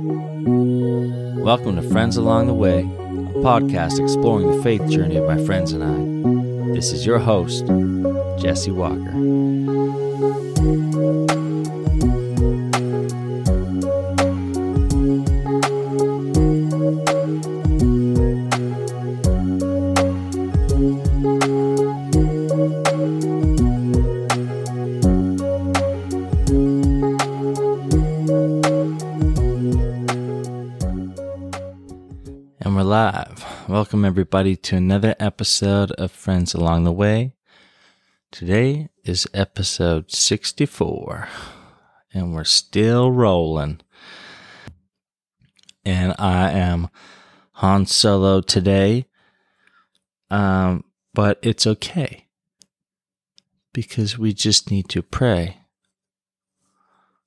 Welcome to Friends Along the Way, a podcast exploring the faith journey of my friends and I. This is your host, Jesse Walker. Welcome, everybody, to another episode of Friends Along the Way. Today is episode 64, and we're still rolling. And I am Han Solo today, um, but it's okay because we just need to pray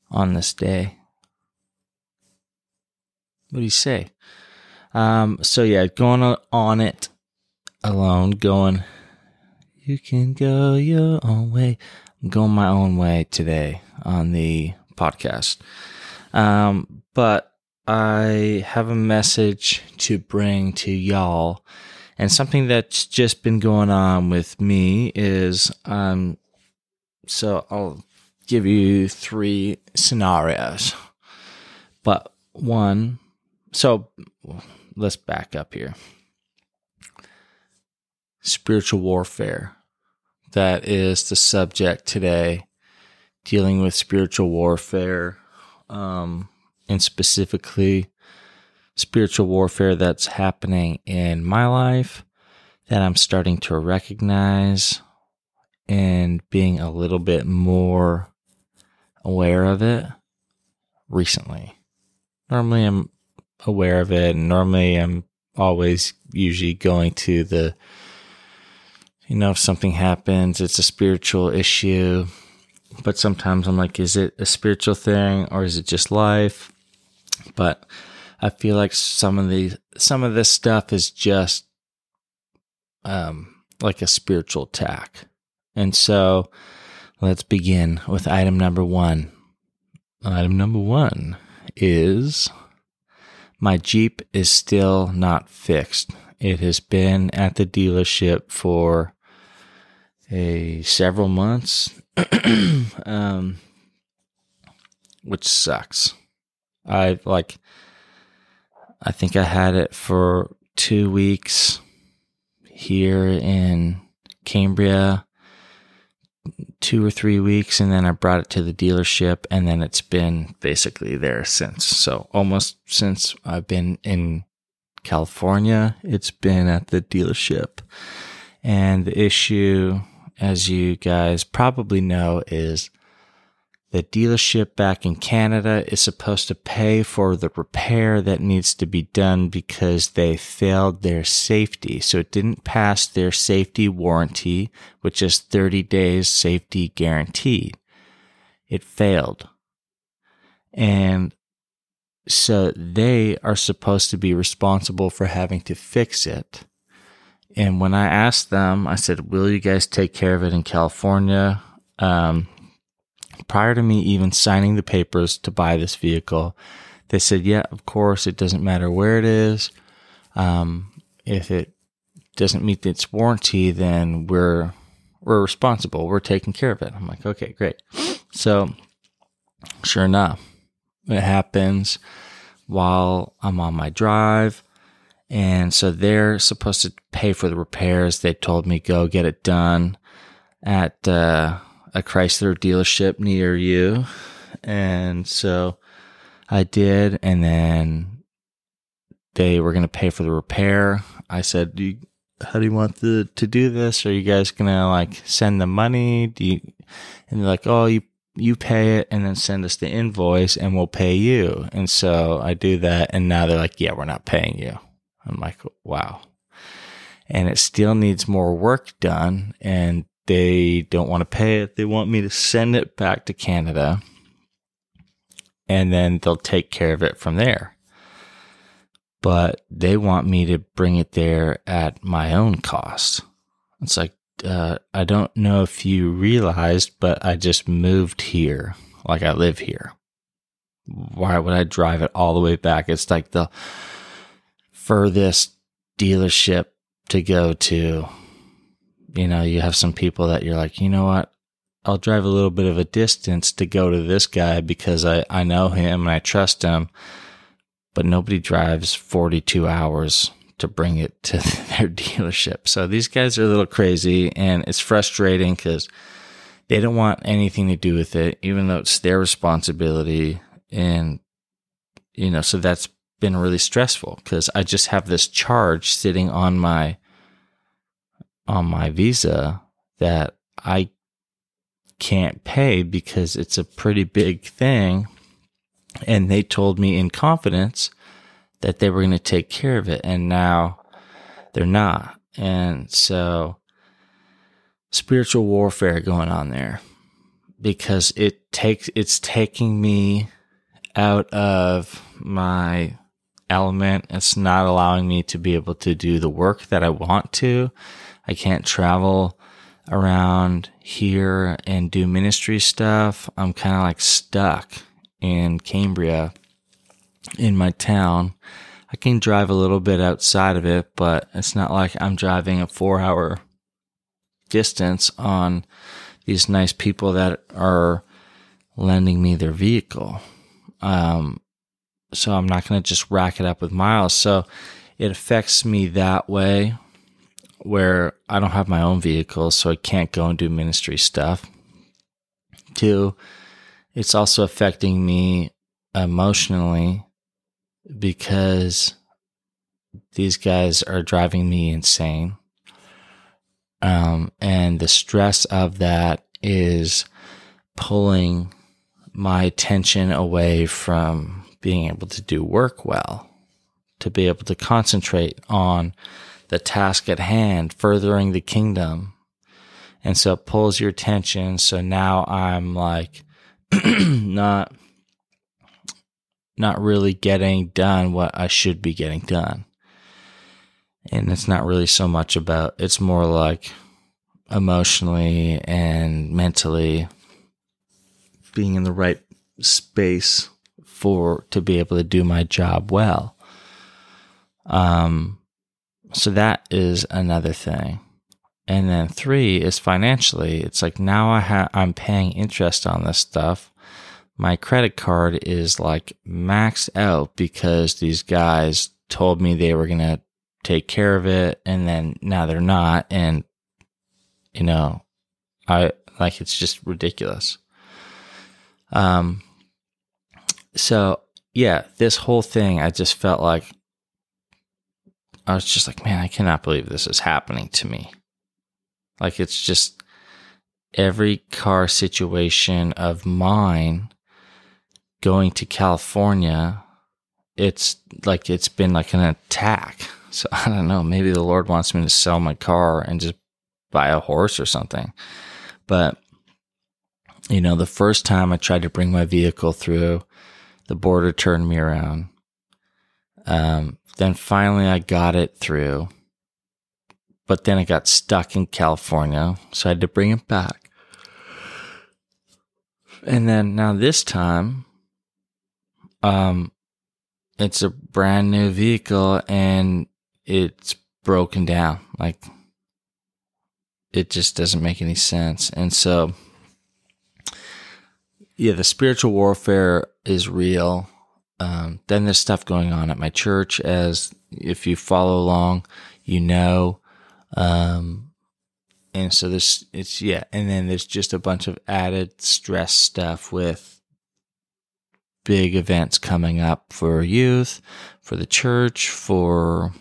on this day. What do you say? Um, so yeah, going on, it alone, going, you can go your own way. I'm going my own way today on the podcast. Um, but I have a message to bring to y'all. And something that's just been going on with me is, um, so I'll give you three scenarios. But one, so let's back up here. Spiritual warfare. That is the subject today, dealing with spiritual warfare, um, and specifically spiritual warfare that's happening in my life that I'm starting to recognize and being a little bit more aware of it recently. Normally, I'm aware of it. And normally I'm always usually going to the, you know, if something happens, it's a spiritual issue. But sometimes I'm like, is it a spiritual thing or is it just life? But I feel like some of the, some of this stuff is just, um, like a spiritual attack. And so let's begin with item number one. Item number one is my Jeep is still not fixed. It has been at the dealership for a several months, um, which sucks. I like, I think I had it for two weeks here in Cambria two or three weeks and then I brought it to the dealership and then it's been basically there since. So almost since I've been in California, it's been at the dealership. And the issue, as you guys probably know, is the dealership back in Canada is supposed to pay for the repair that needs to be done because they failed their safety. So it didn't pass their safety warranty, which is 30 days safety guaranteed. It failed. And so they are supposed to be responsible for having to fix it. And when I asked them, I said, Will you guys take care of it in California? Um, prior to me even signing the papers to buy this vehicle, they said, yeah, of course, it doesn't matter where it is. Um, if it doesn't meet its warranty, then we're we're responsible. We're taking care of it. I'm like, okay, great. So, sure enough, it happens while I'm on my drive. And so they're supposed to pay for the repairs. They told me go get it done at uh, a Chrysler dealership near you. And so I did. And then they were going to pay for the repair. I said, do you, how do you want the, to do this? Are you guys going to like send the money? Do you, and they're like, oh, you, you pay it and then send us the invoice and we'll pay you. And so I do that. And now they're like, yeah, we're not paying you. I'm like, wow. And it still needs more work done. And they don't want to pay it. They want me to send it back to Canada and then they'll take care of it from there. But they want me to bring it there at my own cost. It's like, uh, I don't know if you realized, but I just moved here. Like I live here. why would I drive it all the way back? It's like the furthest dealership to go to. You know, you have some people that you're like, you know what? I'll drive a little bit of a distance to go to this guy because I, I know him and I trust him. But nobody drives 42 hours to bring it to their dealership. So these guys are a little crazy and it's frustrating because they don't want anything to do with it, even though it's their responsibility. And, you know, so that's been really stressful because I just have this charge sitting on my, on my visa that I can't pay because it's a pretty big thing. And they told me in confidence that they were going to take care of it. And now they're not. And so spiritual warfare going on there because it takes, it's taking me out of my element. It's not allowing me to be able to do the work that I want to. I can't travel around here and do ministry stuff. I'm kind of like stuck in Cambria in my town. I can drive a little bit outside of it, but it's not like I'm driving a four hour distance on these nice people that are lending me their vehicle. Um, so I'm not going to just rack it up with miles. So it affects me that way where I don't have my own vehicle, so I can't go and do ministry stuff. Two, it's also affecting me emotionally because these guys are driving me insane. Um, and the stress of that is pulling my attention away from being able to do work well, to be able to concentrate on the task at hand, furthering the kingdom. And so it pulls your attention. So now I'm like not not really getting done what I should be getting done. And it's not really so much about it's more like emotionally and mentally being in the right space for to be able to do my job well. Um so that is another thing. And then three is financially. It's like now I have I'm paying interest on this stuff. My credit card is like maxed out because these guys told me they were gonna take care of it and then now they're not and you know I like it's just ridiculous. Um so yeah, this whole thing I just felt like I was just like, man, I cannot believe this is happening to me. Like it's just every car situation of mine going to California, it's like it's been like an attack. So I don't know, maybe the Lord wants me to sell my car and just buy a horse or something. But you know, the first time I tried to bring my vehicle through, the border turned me around. Um, then finally I got it through. But then it got stuck in California, so I had to bring it back. And then now this time, um, it's a brand new vehicle and it's broken down. Like it just doesn't make any sense. And so, yeah, the spiritual warfare is real. Um, then there's stuff going on at my church, as if you follow along, you know. Um, and so this, it's, yeah. And then there's just a bunch of added stress stuff with big events coming up for youth, for the church, for,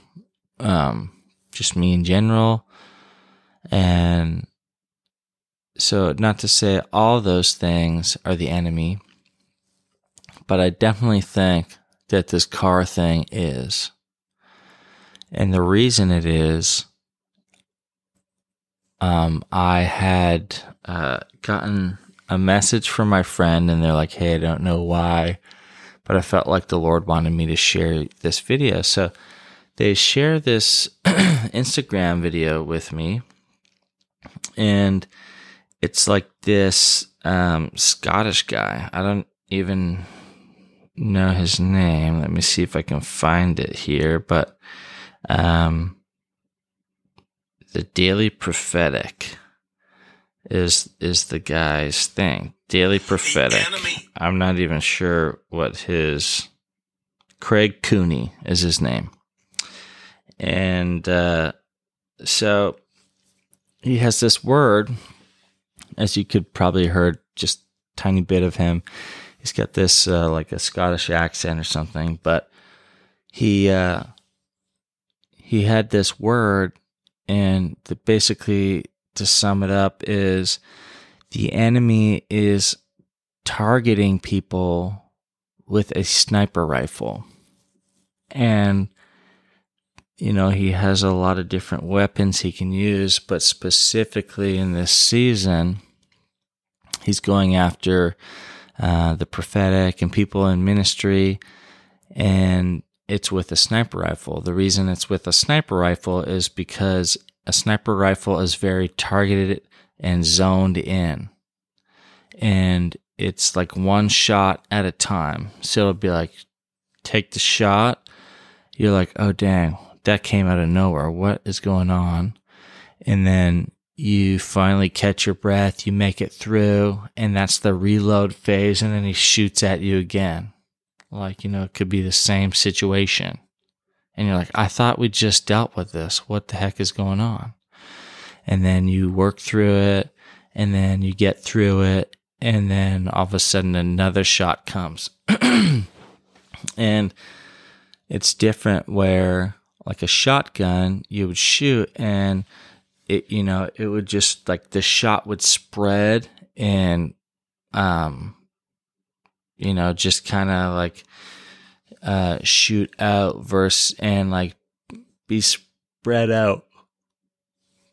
um, just me in general. And so, not to say all those things are the enemy, but I definitely think that this car thing is. And the reason it is, um, I had uh, gotten a message from my friend, and they're like, hey, I don't know why, but I felt like the Lord wanted me to share this video. So they share this Instagram video with me, and it's like this um, Scottish guy. I don't even know his name. Let me see if I can find it here. But um, the Daily Prophetic is is the guy's thing. Daily Prophetic. I'm not even sure what his Craig Cooney is his name, and uh, so he has this word, as you could probably heard just tiny bit of him. He's got this uh, like a Scottish accent or something, but he uh, he had this word, and the, basically to sum it up is the enemy is targeting people with a sniper rifle, and you know, he has a lot of different weapons he can use, but specifically in this season, he's going after uh, the prophetic and people in ministry, and it's with a sniper rifle. The reason it's with a sniper rifle is because a sniper rifle is very targeted and zoned in. And it's like one shot at a time. So it'll be like, take the shot. You're like, oh, dang, that came out of nowhere. What is going on? And then you finally catch your breath, you make it through, and that's the reload phase. And then he shoots at you again. Like, you know, it could be the same situation. And you're like, I thought we just dealt with this. What the heck is going on? And then you work through it, and then you get through it, and then all of a sudden another shot comes. and it's different where like a shotgun, you would shoot and it, you know, it would just like the shot would spread and, um, you know, just kind of like, uh, shoot out versus and like be spread out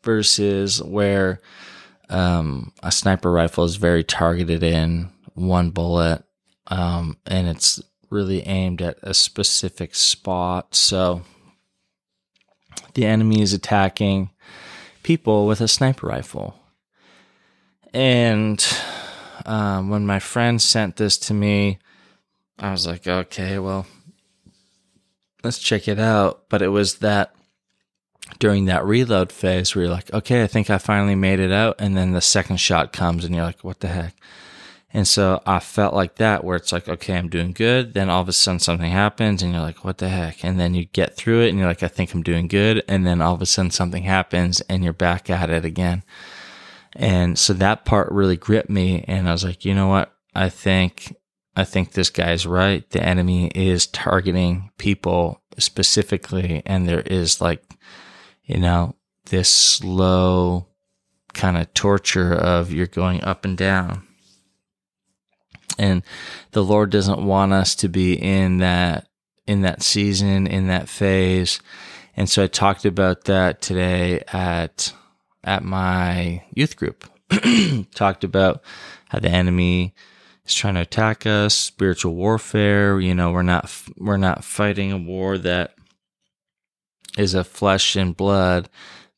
versus where, um, a sniper rifle is very targeted in one bullet. Um, and it's really aimed at a specific spot. So, the enemy is attacking people with a sniper rifle. And um, when my friend sent this to me, I was like, okay, well, let's check it out. But it was that during that reload phase where you're like, okay, I think I finally made it out. And then the second shot comes and you're like, what the heck? And so I felt like that where it's like, okay, I'm doing good. Then all of a sudden something happens and you're like, what the heck? And then you get through it and you're like, I think I'm doing good. And then all of a sudden something happens and you're back at it again. And so that part really gripped me. And I was like, you know what? I think, I think this guy's right. The enemy is targeting people specifically. And there is like, you know, this slow kind of torture of you're going up and down and the Lord doesn't want us to be in that, in that season, in that phase. And so I talked about that today at, at my youth group. talked about how the enemy is trying to attack us, spiritual warfare. You know, we're not, we're not fighting a war that is a flesh and blood,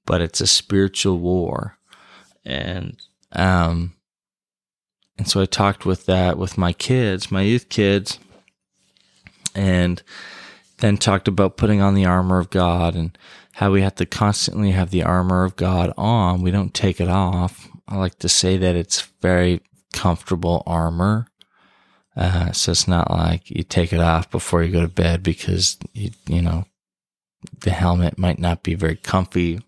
but it's a spiritual war. And, um, and so I talked with that with my kids, my youth kids, and then talked about putting on the armor of God and how we have to constantly have the armor of God on. We don't take it off. I like to say that it's very comfortable armor. Uh, so it's not like you take it off before you go to bed because you, you know, the helmet might not be very comfy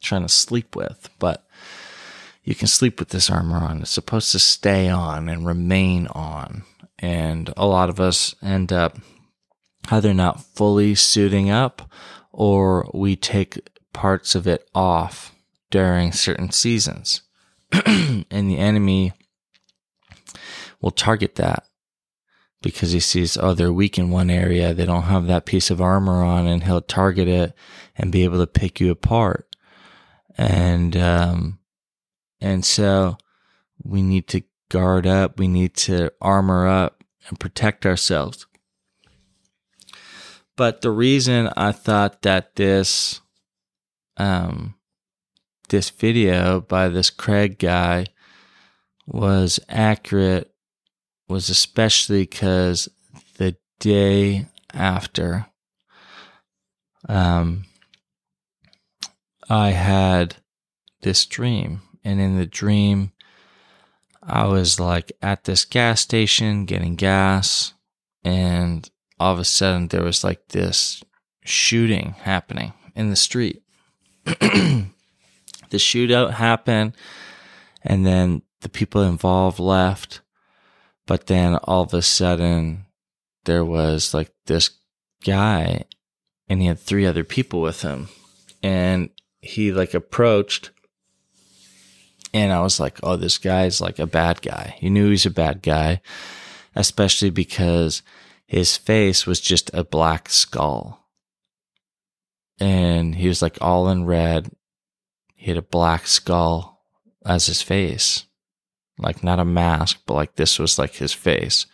trying to sleep with, but you can sleep with this armor on. It's supposed to stay on and remain on. And a lot of us end up either not fully suiting up or we take parts of it off during certain seasons. and the enemy will target that because he sees, oh, they're weak in one area. They don't have that piece of armor on and he'll target it and be able to pick you apart. And, um, and so we need to guard up, we need to armor up and protect ourselves. But the reason I thought that this um this video by this Craig guy was accurate was especially because the day after, um, I had this dream. And in the dream, I was like at this gas station getting gas. And all of a sudden, there was like this shooting happening in the street. the shootout happened. And then the people involved left. But then all of a sudden, there was like this guy and he had three other people with him. And he like approached and I was like, oh, this guy's like a bad guy. You knew he's a bad guy, especially because his face was just a black skull. And he was like all in red. He had a black skull as his face. Like not a mask, but like this was like his face.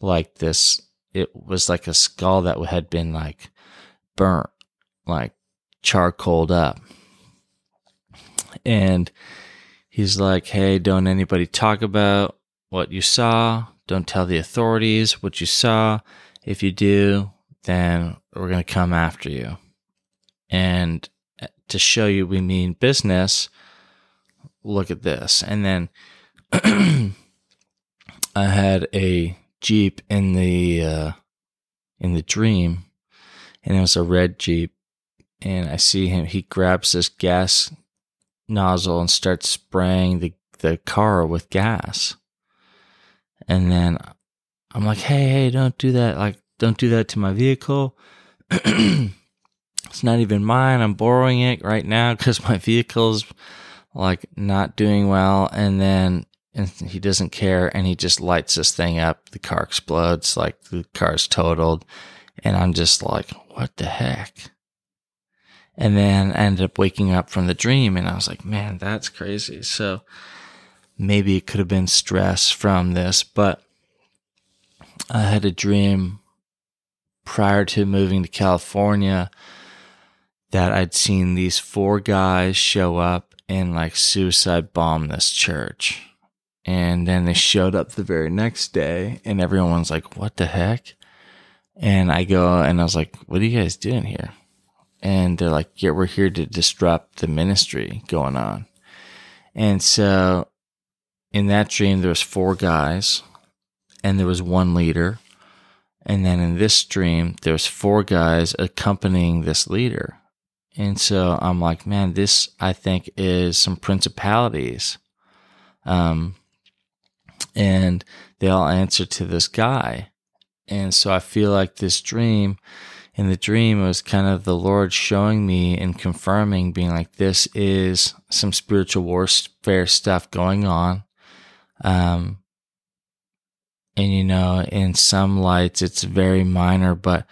Like this, it was like a skull that had been like burnt, like charcoaled up. And he's like, Hey, don't anybody talk about what you saw. Don't tell the authorities what you saw. If you do, then we're going to come after you. And to show you we mean business, look at this. And then I had a Jeep in the, uh, in the dream and it was a red Jeep and I see him. He grabs this gas nozzle and starts spraying the, the car with gas. And then I'm like, hey, hey, don't do that. Like, don't do that to my vehicle. it's not even mine. I'm borrowing it right now because my vehicle's like not doing well. And then and he doesn't care and he just lights this thing up. The car explodes, like the car's totaled. And I'm just like, what the heck? And then I ended up waking up from the dream and I was like, man, that's crazy. So maybe it could have been stress from this, but I had a dream prior to moving to California that I'd seen these four guys show up and like suicide bomb this church. And then they showed up the very next day and everyone's like, what the heck? And I go and I was like, what are you guys doing here? And they're like, yeah, we're here to disrupt the ministry going on. And so in that dream, there was four guys and there was one leader. And then in this dream, there's four guys accompanying this leader. And so I'm like, man, this I think is some principalities. Um, and they all answer to this guy. And so I feel like this dream, in the dream, it was kind of the Lord showing me and confirming, being like, this is some spiritual warfare stuff going on. Um, and you know, in some lights, it's very minor, but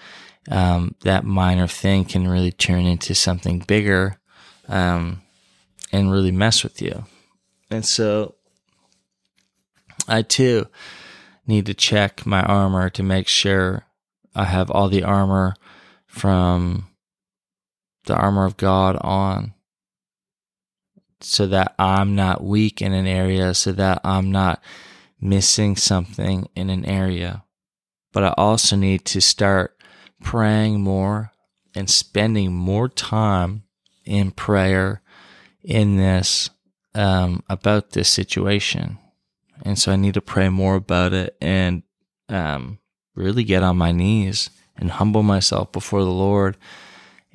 um, that minor thing can really turn into something bigger um, and really mess with you. And so I too need to check my armor to make sure I have all the armor from the armor of God on so that I'm not weak in an area, so that I'm not missing something in an area. But I also need to start praying more and spending more time in prayer in this um, about this situation. And so I need to pray more about it and um, really get on my knees and humble myself before the Lord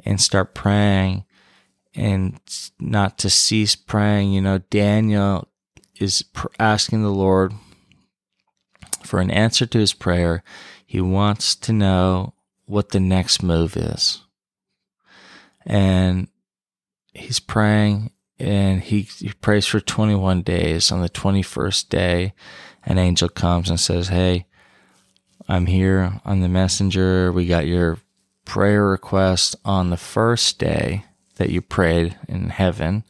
and start praying and not to cease praying. You know, Daniel is asking the Lord for an answer to his prayer. He wants to know what the next move is. And he's praying and he, he prays for 21 days. On the 21st day, an angel comes and says, Hey, I'm here on the messenger. We got your prayer request on the first day that you prayed in heaven.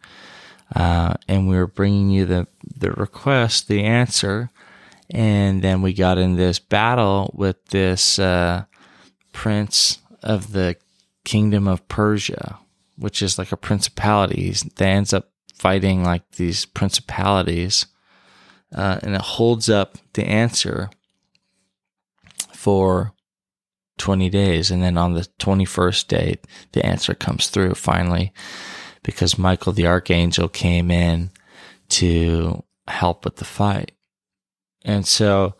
Uh, and we are bringing you the, the request, the answer. And then we got in this battle with this uh, prince of the kingdom of Persia, which is like a principality. That ends up fighting like these principalities, uh, and it holds up the answer for 20 days. And then on the 21st day, the answer comes through finally because Michael the archangel came in to help with the fight. And so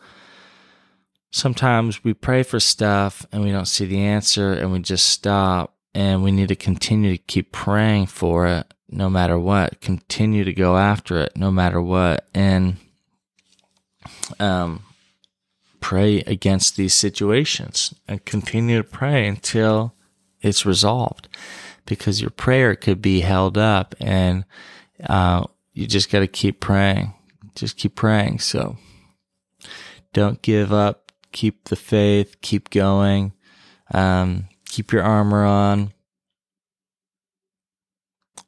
sometimes we pray for stuff and we don't see the answer and we just stop and we need to continue to keep praying for it no matter what, continue to go after it no matter what. And, um, pray against these situations and continue to pray until it's resolved because your prayer could be held up and uh, you just got to keep praying. Just keep praying. So don't give up. Keep the faith. Keep going. Um, keep your armor on.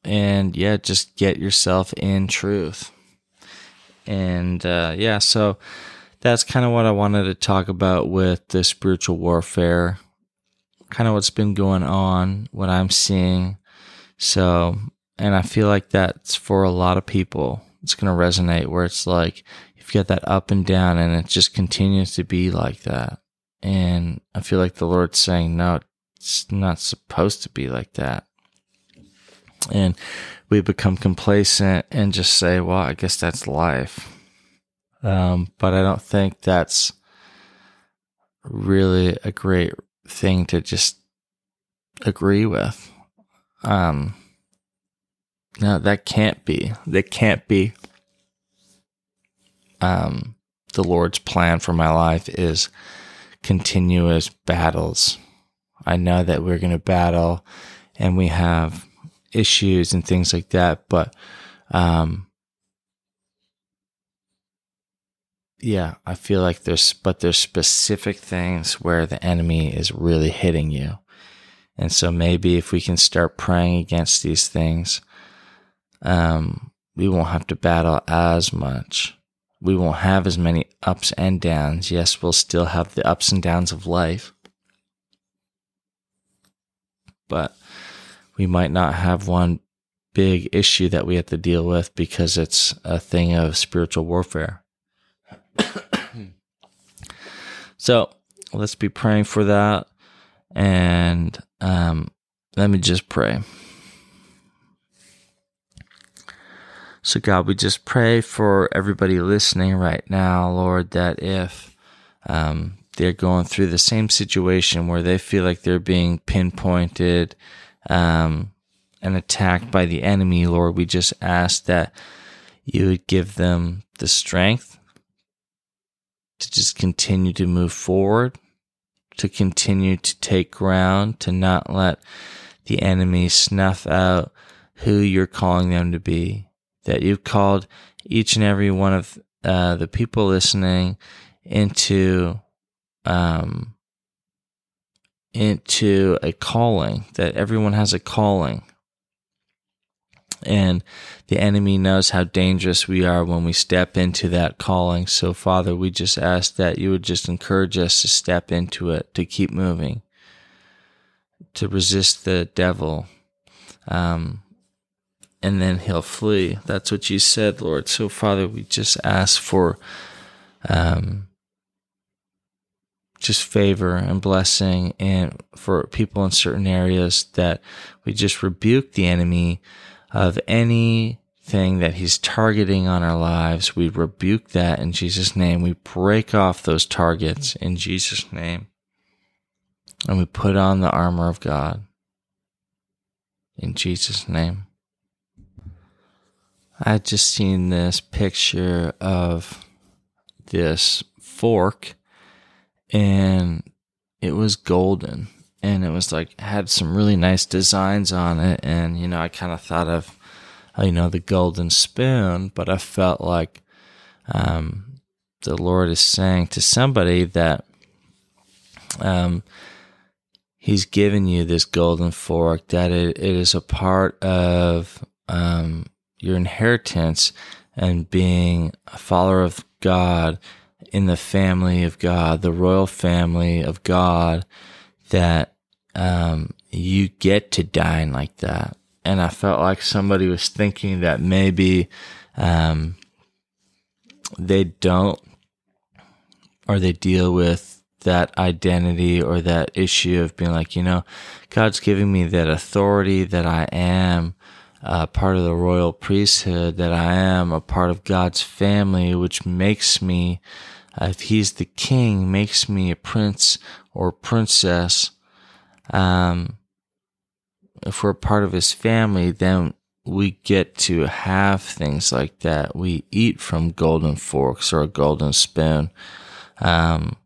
And yeah, just get yourself in truth. And uh, yeah, so that's kind of what I wanted to talk about with the spiritual warfare, kind of what's been going on, what I'm seeing. So, and I feel like that's for a lot of people. It's going to resonate where it's like you've got that up and down and it just continues to be like that. And I feel like the Lord's saying, no, it's not supposed to be like that. And we become complacent and just say, well, I guess that's life um, but I don't think that's really a great thing to just agree with. Um, no, that can't be. That can't be. Um, the Lord's plan for my life is continuous battles. I know that we're going to battle and we have issues and things like that, but um, yeah, I feel like there's, but there's specific things where the enemy is really hitting you. And so maybe if we can start praying against these things, um, we won't have to battle as much. We won't have as many ups and downs. Yes, we'll still have the ups and downs of life, but we might not have one big issue that we have to deal with because it's a thing of spiritual warfare. so let's be praying for that. And um, let me just pray. So, God, we just pray for everybody listening right now, Lord, that if um, they're going through the same situation where they feel like they're being pinpointed um, and attacked by the enemy, Lord, we just ask that you would give them the strength to just continue to move forward, to continue to take ground, to not let the enemy snuff out who you're calling them to be. That you've called each and every one of uh, the people listening into um, into a calling. That everyone has a calling, and the enemy knows how dangerous we are when we step into that calling. So, Father, we just ask that you would just encourage us to step into it, to keep moving, to resist the devil. Um, and then he'll flee. That's what you said, Lord. So, Father, we just ask for um, just favor and blessing, and for people in certain areas that we just rebuke the enemy of anything that he's targeting on our lives. We rebuke that in Jesus' name. We break off those targets in Jesus' name. And we put on the armor of God in Jesus' name. I just seen this picture of this fork and it was golden and it was like had some really nice designs on it. And you know i kind of thought of uh, you know the golden spoon but i felt like um, the lord is saying to somebody that um, he's given you this golden fork that it, it is a part of um, your inheritance and being a follower of god in the family of god the royal family of god that um, you get to dine like that. And I felt like somebody was thinking that maybe um, they don't, or they deal with that identity or that issue of being like, you know, God's giving me that authority that I am uh, part of the royal priesthood, that I am a part of God's family, which makes me, if He's the king, makes me a prince or princess. Um, if we're part of His family, then we get to have things like that. We eat from golden forks or a golden spoon. Um,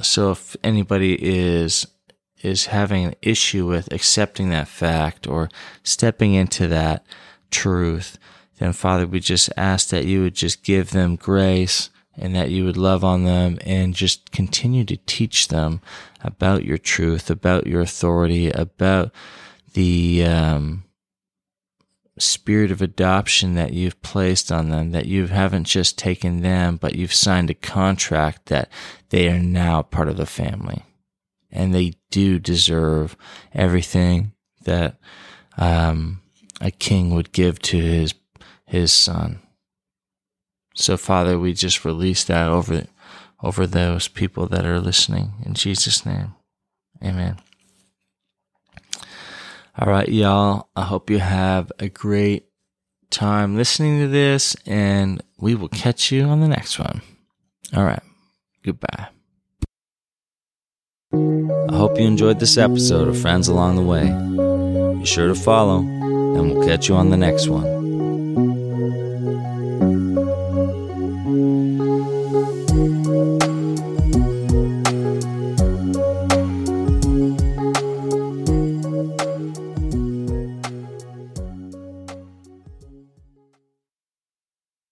so if anybody is is having an issue with accepting that fact or stepping into that truth, then Father, we just ask that you would just give them grace and that you would love on them and just continue to teach them about your truth, about your authority, about the um, spirit of adoption that you've placed on them, that you haven't just taken them, but you've signed a contract that they are now part of the family. And they do deserve everything that um, a king would give to his his son. So, Father, we just release that over over those people that are listening in Jesus' name. Amen. All right, y'all. I hope you have a great time listening to this, and we will catch you on the next one. All right. Goodbye. I hope you enjoyed this episode of Friends Along the Way. Be sure to follow, and we'll catch you on the next one.